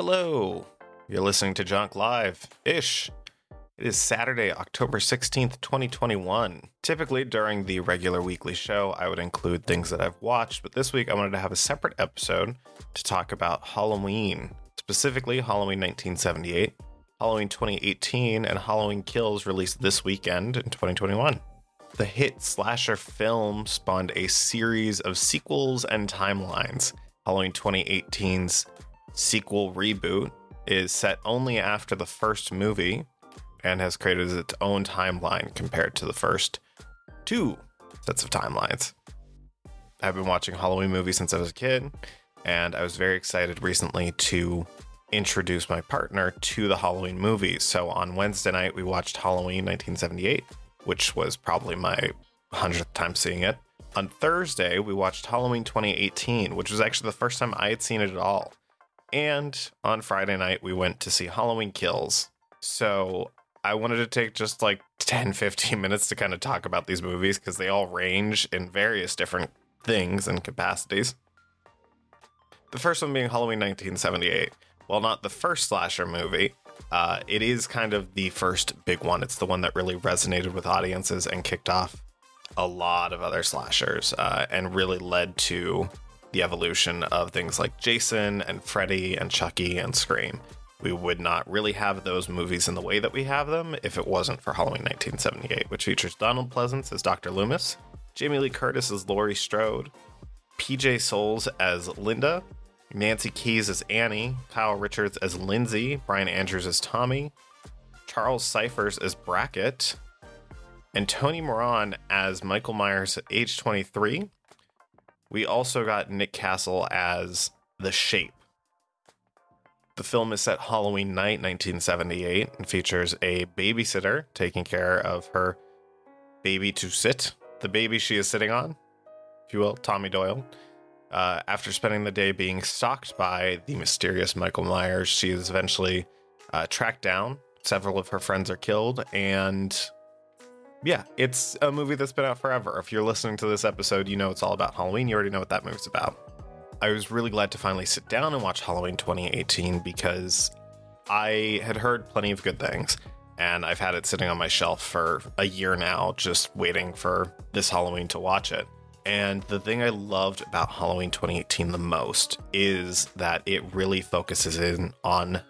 Hello. You're listening to Junk Live ish. It is Saturday, October 16th, 2021. Typically, during the regular weekly show, I would include things that I've watched, but this week I wanted to have a separate episode to talk about Halloween, specifically Halloween 1978, Halloween 2018, and Halloween Kills released this weekend in 2021. The hit slasher film spawned a series of sequels and timelines. Halloween 2018's sequel reboot is set only after the first movie and has created its own timeline compared to the first two sets of timelines. I've been watching Halloween movies since I was a kid, and I was very excited recently to introduce my partner to the Halloween movies. So on Wednesday night, we watched Halloween 1978, which was probably my 100th time seeing it. On Thursday, we watched Halloween 2018, which was actually the first time I had seen it at all. And on Friday night, we went to see Halloween Kills. So I wanted to take just like 10, 15 minutes to kind of talk about these movies because they all range in various different things and capacities. The first one being Halloween 1978. While not the first slasher movie, uh, it is kind of the first big one. It's the one that really resonated with audiences and kicked off a lot of other slashers uh, and really led to the evolution of things like Jason and Freddy and Chucky and Scream. We would not really have those movies in the way that we have them if it wasn't for Halloween 1978, which features Donald Pleasence as Dr. Loomis, Jamie Lee Curtis as Laurie Strode, PJ Soles as Linda, Nancy Kyes as Annie, Kyle Richards as Lindsay, Brian Andrews as Tommy, Charles Cyphers as Brackett, and Tony Moran as Michael Myers age 23. We also got Nick Castle as The Shape. The film is set Halloween night, 1978, and features a babysitter taking care of her baby to sit, the baby she is sitting on, if you will, Tommy Doyle. Uh, after spending the day being stalked by the mysterious Michael Myers, she is eventually uh, tracked down. Several of her friends are killed, and yeah, it's a movie that's been out forever. If you're listening to this episode, you know it's all about Halloween. You already know what that movie's about. I was really glad to finally sit down and watch Halloween 2018 because I had heard plenty of good things. And I've had it sitting on my shelf for a year now, just waiting for this Halloween to watch it. And the thing I loved about Halloween 2018 the most is that it really focuses in on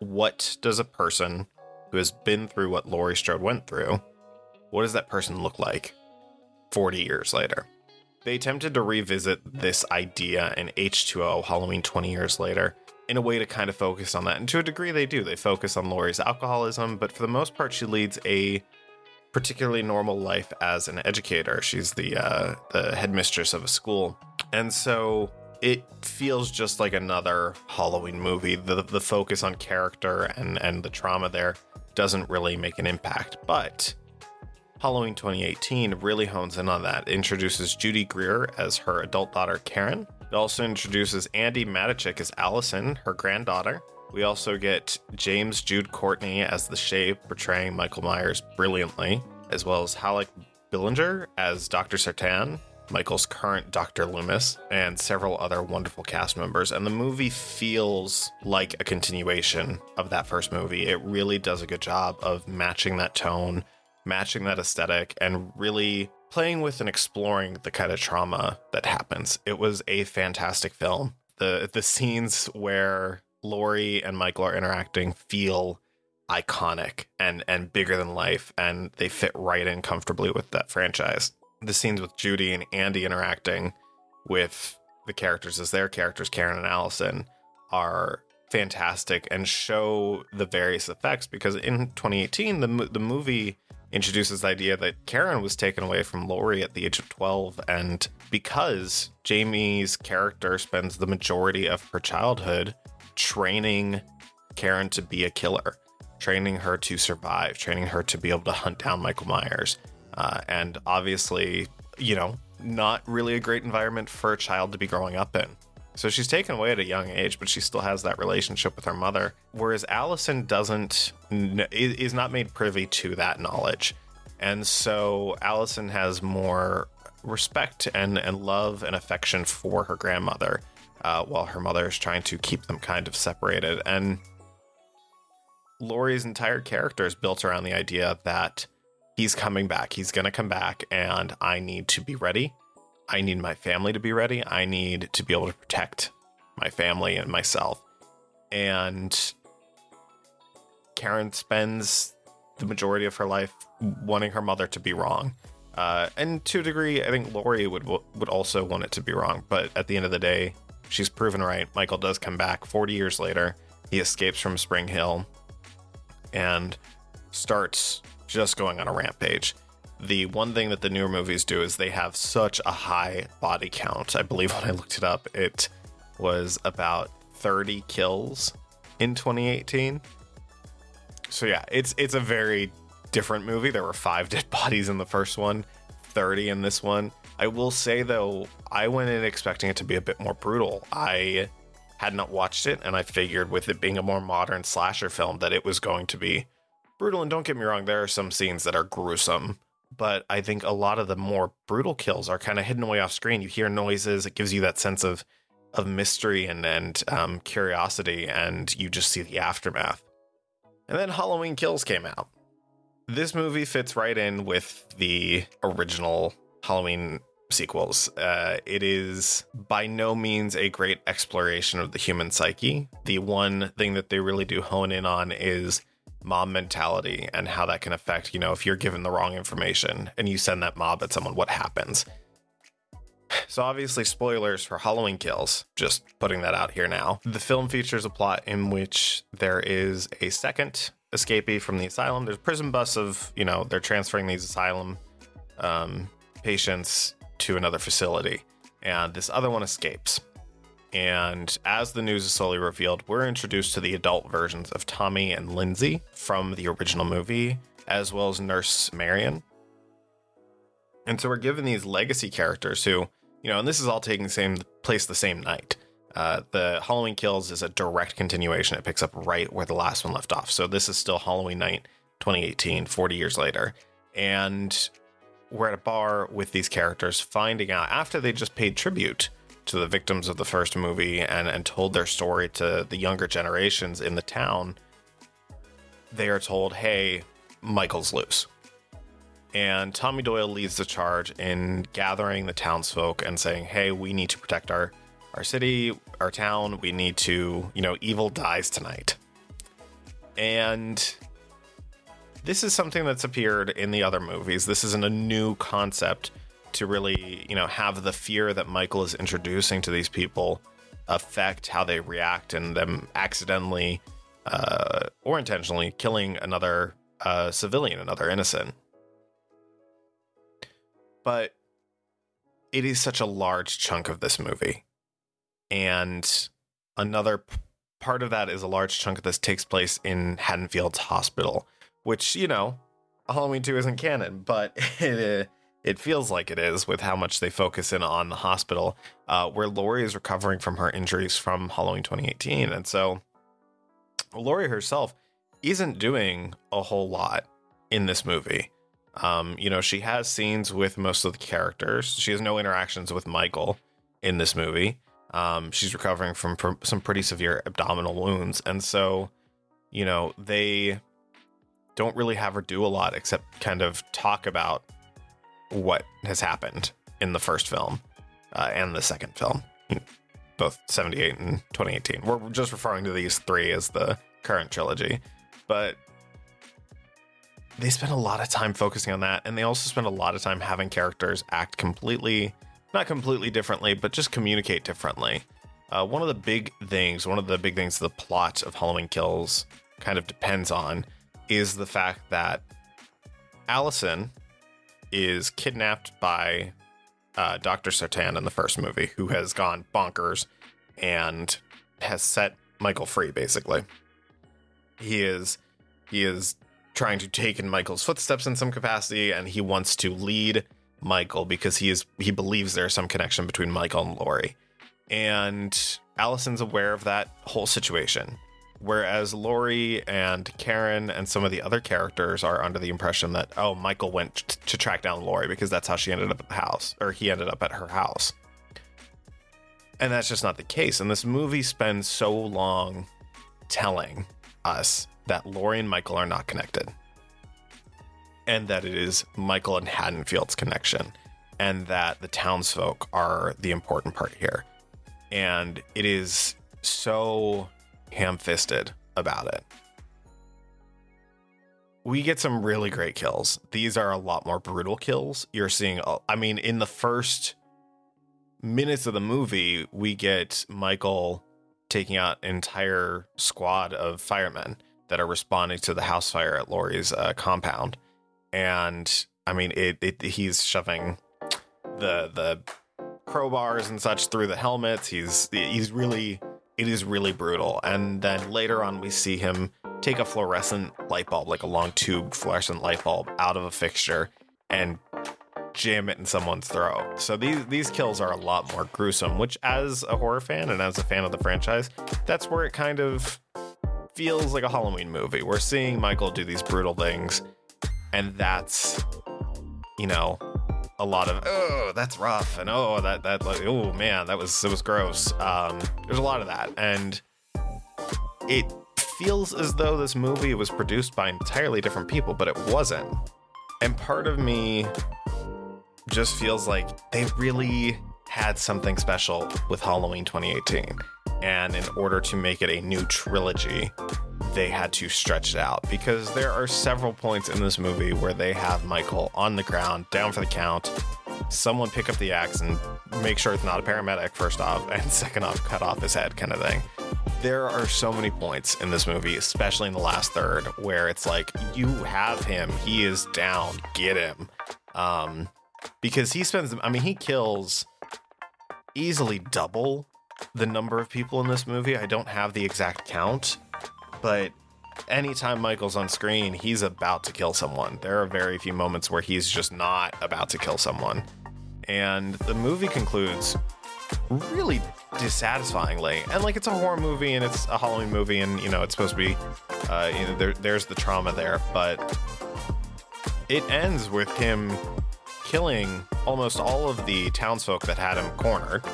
what does a person who has been through what Laurie Strode went through, what does that person look like 40 years later? They attempted to revisit this idea in H2O Halloween 20 years later in a way to kind of focus on that. And to a degree, they do. They focus on Laurie's alcoholism, but for the most part, she leads a particularly normal life as an educator. She's the uh, the headmistress of a school, and so it feels just like another Halloween movie. The the focus on character and and the trauma there doesn't really make an impact, but Halloween 2018 really hones in on that. It introduces Judy Greer as her adult daughter Karen. It also introduces Andi Matichak as Allison, her granddaughter. We also get James Jude Courtney as the Shape, portraying Michael Myers brilliantly, as well as Haluk Bilginer as Dr. Sartain, Michael's current Dr. Loomis, and several other wonderful cast members. And the movie feels like a continuation of that first movie. It really does a good job of matching that tone matching that aesthetic and really playing with and exploring the kind of trauma that happens. It was a fantastic film. The the scenes where Laurie and Michael are interacting feel iconic and and bigger than life and they fit right in comfortably with that franchise. The scenes with Judy and Andi interacting with the characters as their characters Karen and Allison are fantastic and show the various effects because in 2018 the the movie introduces the idea that Karen was taken away from Laurie at the age of 12. And because Jamie's character spends the majority of her childhood training Karen to be a killer, training her to survive, training her to be able to hunt down Michael Myers. Uh, and obviously, you know, not really a great environment for a child to be growing up in. So she's taken away at a young age, but she still has that relationship with her mother. Whereas Allison doesn't, is not made privy to that knowledge. And so Allison has more respect and, and love and affection for her grandmother uh, while her mother is trying to keep them kind of separated. And Laurie's entire character is built around the idea that he's coming back. He's going to come back, and I need to be ready. I need my family to be ready. I need to be able to protect my family and myself. And Karen spends the majority of her life wanting her mother to be wrong. Uh, and to a degree, I think Laurie would would also want it to be wrong. But at the end of the day, she's proven right. Michael does come back 40 years later. He escapes from Spring Hill and starts just going on a rampage. The one thing that the newer movies do is they have such a high body count. I believe when I looked it up, it was about 30 kills in 2018. So yeah, it's it's a very different movie. There were 5 dead bodies in the first one, 30 in this one. I will say though, I went in expecting it to be a bit more brutal. I had not watched it and I figured with it being a more modern slasher film that it was going to be brutal and don't get me wrong, there are some scenes that are gruesome but I think a lot of the more brutal kills are kind of hidden away off screen. You hear noises, it gives you that sense of of mystery and and um, curiosity, and you just see the aftermath. And then Halloween Kills came out. This movie fits right in with the original Halloween sequels. Uh, it is by no means a great exploration of the human psyche. The one thing that they really do hone in on is mob mentality and how that can affect, you know, if you're given the wrong information and you send that mob at someone, what happens? So, obviously, spoilers for Halloween Kills, just putting that out here now. The film features a plot in which there is a second escapee from the asylum. There's a prison bus of, you know, they're transferring these asylum um, patients to another facility, and this other one escapes. And as the news is slowly revealed, we're introduced to the adult versions of Tommy and Lindsay from the original movie, as well as Nurse Marion. And so we're given these legacy characters who, you know, and this is all taking the same place the same night. Uh, the Halloween Kills is a direct continuation. It picks up right where the last one left off. So this is still Halloween night 2018, 40 years later. And we're at a bar with these characters finding out after they just paid tribute to the victims of the first movie and, and told their story to the younger generations in the town, they are told, hey, Michael's loose. And Tommy Doyle leads the charge in gathering the townsfolk and saying, hey, we need to protect our, our city, our town. We need to, you know, evil dies tonight. And this is something that's appeared in the other movies. This isn't a new concept to really, you know, have the fear that Michael is introducing to these people affect how they react and them accidentally uh, or intentionally killing another uh, civilian, another innocent. But it is such a large chunk of this movie. And another p- part of that is a large chunk of this takes place in Haddonfield's hospital, which, you know, Halloween 2 isn't canon, but it, it feels like it is with how much they focus in on the hospital, uh, where Laurie is recovering from her injuries from Halloween 2018. And so Laurie herself isn't doing a whole lot in this movie. Um, you know, she has scenes with most of the characters. She has no interactions with Michael in this movie. Um, she's recovering from some pretty severe abdominal wounds. And so, you know, they don't really have her do a lot except kind of talk about what has happened in the first film uh, and the second film, both 78 and 2018. We're just referring to these three as the current trilogy, but they spend a lot of time focusing on that. And they also spend a lot of time having characters act completely, not completely differently, but just communicate differently. Uh, one of the big things, one of the big things the plot of Halloween Kills kind of depends on is the fact that Allison, is kidnapped by uh, Dr. Sartain in the first movie, who has gone bonkers and has set Michael free, basically. He is he is trying to take in Michael's footsteps in some capacity, and he wants to lead Michael because he is he believes there's some connection between Michael and Laurie. And Allison's aware of that whole situation. Whereas Laurie and Karen and some of the other characters are under the impression that, oh, Michael went t- to track down Laurie because that's how she ended up at the house, or he ended up at her house. And that's just not the case. And this movie spends so long telling us that Laurie and Michael are not connected. And that it is Michael and Haddonfield's connection. And that the townsfolk are the important part here. And it is so ham fisted about it. We get some really great kills. These are a lot more brutal kills. You're seeing, I mean, in the first minutes of the movie, we get Michael taking out an entire squad of firemen that are responding to the house fire at Laurie's uh, compound. And I mean, it, it he's shoving the the crowbars and such through the helmets. He's he's really it is really brutal. And then later on, we see him take a fluorescent light bulb, like a long tube fluorescent light bulb, out of a fixture and jam it in someone's throat. So these these kills are a lot more gruesome, which as a horror fan and as a fan of the franchise, that's where it kind of feels like a Halloween movie. We're seeing Michael do these brutal things, and that's you know a lot of oh that's rough and oh that that like oh man that was it was gross. Um, there's a lot of that, and it feels as though this movie was produced by entirely different people, but it wasn't. And part of me just feels like they really had something special with Halloween 2018. And in order to make it a new trilogy, they had to stretch it out because there are several points in this movie where they have Michael on the ground, down for the count. Someone pick up the axe and make sure it's not a paramedic, first off, and second off, cut off his head, kind of thing. There are so many points in this movie, especially in the last third, where it's like, you have him, he is down, get him. Um, because he spends, I mean, he kills easily double the number of people in this movie. I don't have the exact count, but anytime Michael's on screen, he's about to kill someone. There are very few moments where he's just not about to kill someone. And the movie concludes really dissatisfyingly. And like it's a horror movie and it's a Halloween movie, and you know, it's supposed to be, uh, you know, there, there's the trauma there, but it ends with him killing almost all of the townsfolk that had him cornered,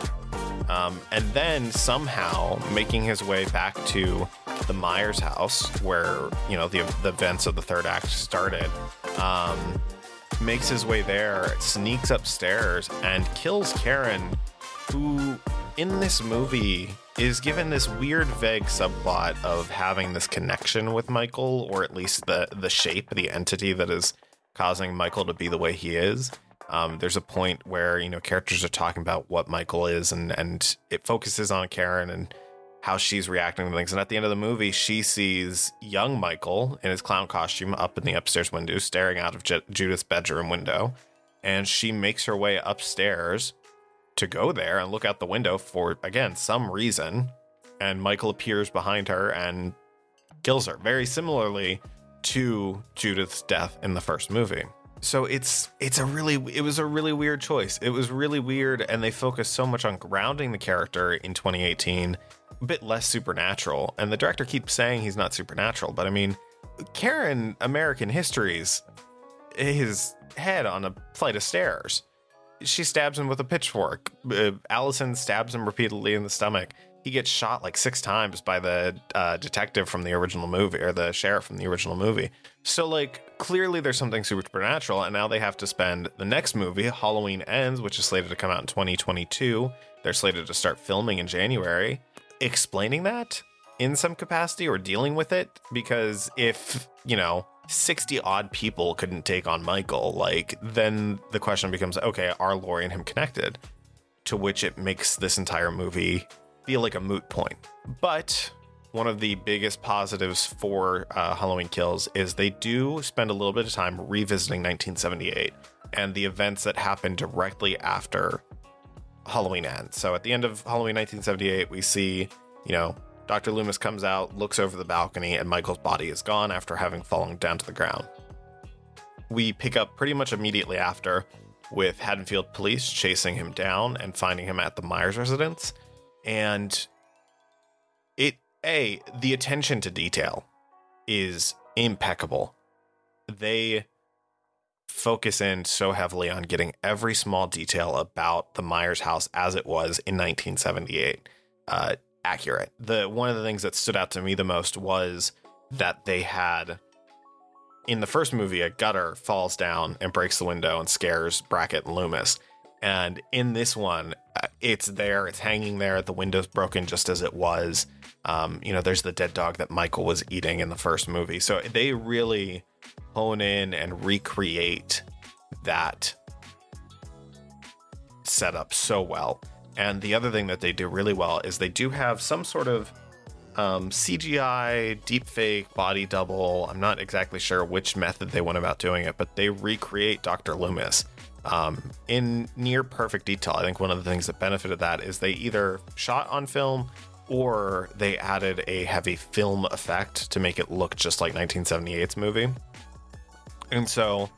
um, and then somehow making his way back to the Myers house where you know the the events of the third act started. Um, makes his way there, sneaks upstairs, and kills Karen, who in this movie is given this weird vague subplot of having this connection with Michael, or at least the the shape, the entity that is causing Michael to be the way he is. Um, there's a point where you know characters are talking about what Michael is, and and it focuses on Karen and how she's reacting to things. And at the end of the movie, she sees young Michael in his clown costume up in the upstairs window, staring out of J- Judith's bedroom window, and she makes her way upstairs to go there and look out the window for again some reason. And Michael appears behind her and kills her, very similarly to Judith's death in the first movie so it's it's a really it was a really weird choice. It was really weird, and they focused so much on grounding the character in 2018, a bit less supernatural. And the director keeps saying he's not supernatural, but I mean, Karen American Histories, his head on a flight of stairs. She stabs him with a pitchfork. Uh, Allison stabs him repeatedly in the stomach he gets shot like six times by the uh, detective from the original movie or the sheriff from the original movie. So like clearly there's something supernatural, and now they have to spend the next movie, Halloween Ends, which is slated to come out in 2022. They're slated to start filming in January, explaining that in some capacity or dealing with it because if you know 60 odd people couldn't take on Michael, like, then the question becomes okay, are Laurie and him connected? To which it makes this entire movie feel like a moot point. But one of the biggest positives for uh, Halloween Kills is they do spend a little bit of time revisiting 1978 and the events that happened directly after Halloween ends. So at the end of Halloween 1978, we see, you know, Dr. Loomis comes out, looks over the balcony, and Michael's body is gone after having fallen down to the ground. We pick up pretty much immediately after with Haddonfield police chasing him down and finding him at the Myers residence and it a the attention to detail is impeccable. They focus in so heavily on getting every small detail about the Myers house as it was in 1978 uh, accurate. The one of the things that stood out to me the most was that they had in the first movie a gutter falls down and breaks the window and scares Brackett and Loomis. And in this one, uh, it's there, it's hanging there. The window's broken just as it was. Um, you know, there's the dead dog that Michael was eating in the first movie. So they really hone in and recreate that setup so well. And the other thing that they do really well is they do have some sort of um, CGI, deepfake, body double. I'm not exactly sure which method they went about doing it, but they recreate Dr. Loomis um, in near perfect detail. I think one of the things that benefited that is they either shot on film or they added a heavy film effect to make it look just like 1978's movie. And so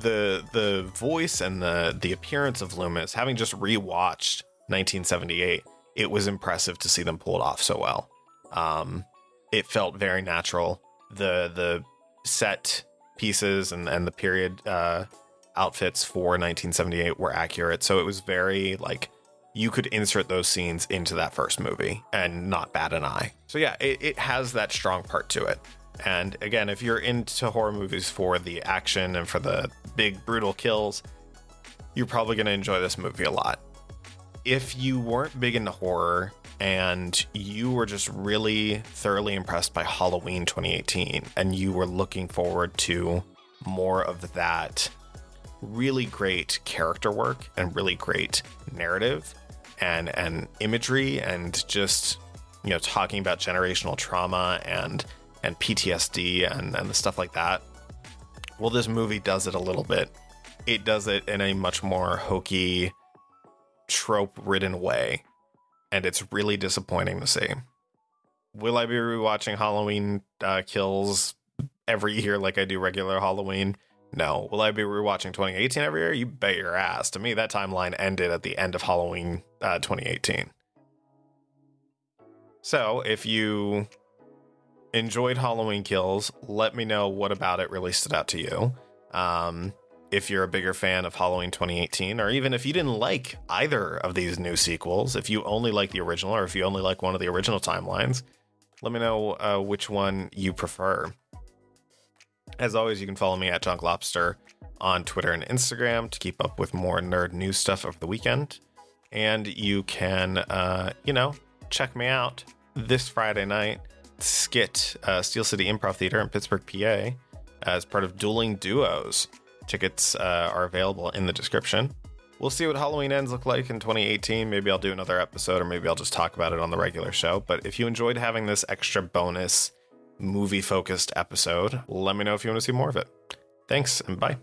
the the voice and the the appearance of Loomis, having just rewatched 1978, it was impressive to see them pull it off so well. Um, it felt very natural. The the set pieces and, and the period uh, outfits for 1978 were accurate. So it was very like you could insert those scenes into that first movie and not bat an eye. So yeah, it, it has that strong part to it. And again, if you're into horror movies for the action and for the big brutal kills, you're probably going to enjoy this movie a lot. If you weren't big into horror and you were just really thoroughly impressed by Halloween 2018 and you were looking forward to more of that really great character work and really great narrative and and imagery and just you know talking about generational trauma and and PTSD and and the stuff like that. Well, this movie does it a little bit. It does it in a much more hokey, trope ridden way, and it's really disappointing to see. Will I be rewatching Halloween uh, Kills every year like I do regular Halloween? No. Will I be rewatching 2018 every year? You bet your ass. To me, that timeline ended at the end of Halloween uh, 2018. So, if you enjoyed Halloween Kills, let me know what about it really stood out to you. Um, if you're a bigger fan of Halloween 2018, or even if you didn't like either of these new sequels, if you only like the original, or if you only like one of the original timelines, let me know uh, which one you prefer. As always, you can follow me at Junk Lobster on Twitter and Instagram to keep up with more nerd news stuff over the weekend. And you can, uh, you know, check me out this Friday night, skit uh, Steel City Improv Theater in Pittsburgh, PA, as part of Dueling Duos. Tickets uh, are available in the description. We'll see what Halloween ends look like in 2018. Maybe I'll do another episode, or maybe I'll just talk about it on the regular show. But if you enjoyed having this extra bonus movie focused episode. Let me know if you want to see more of it. Thanks and bye.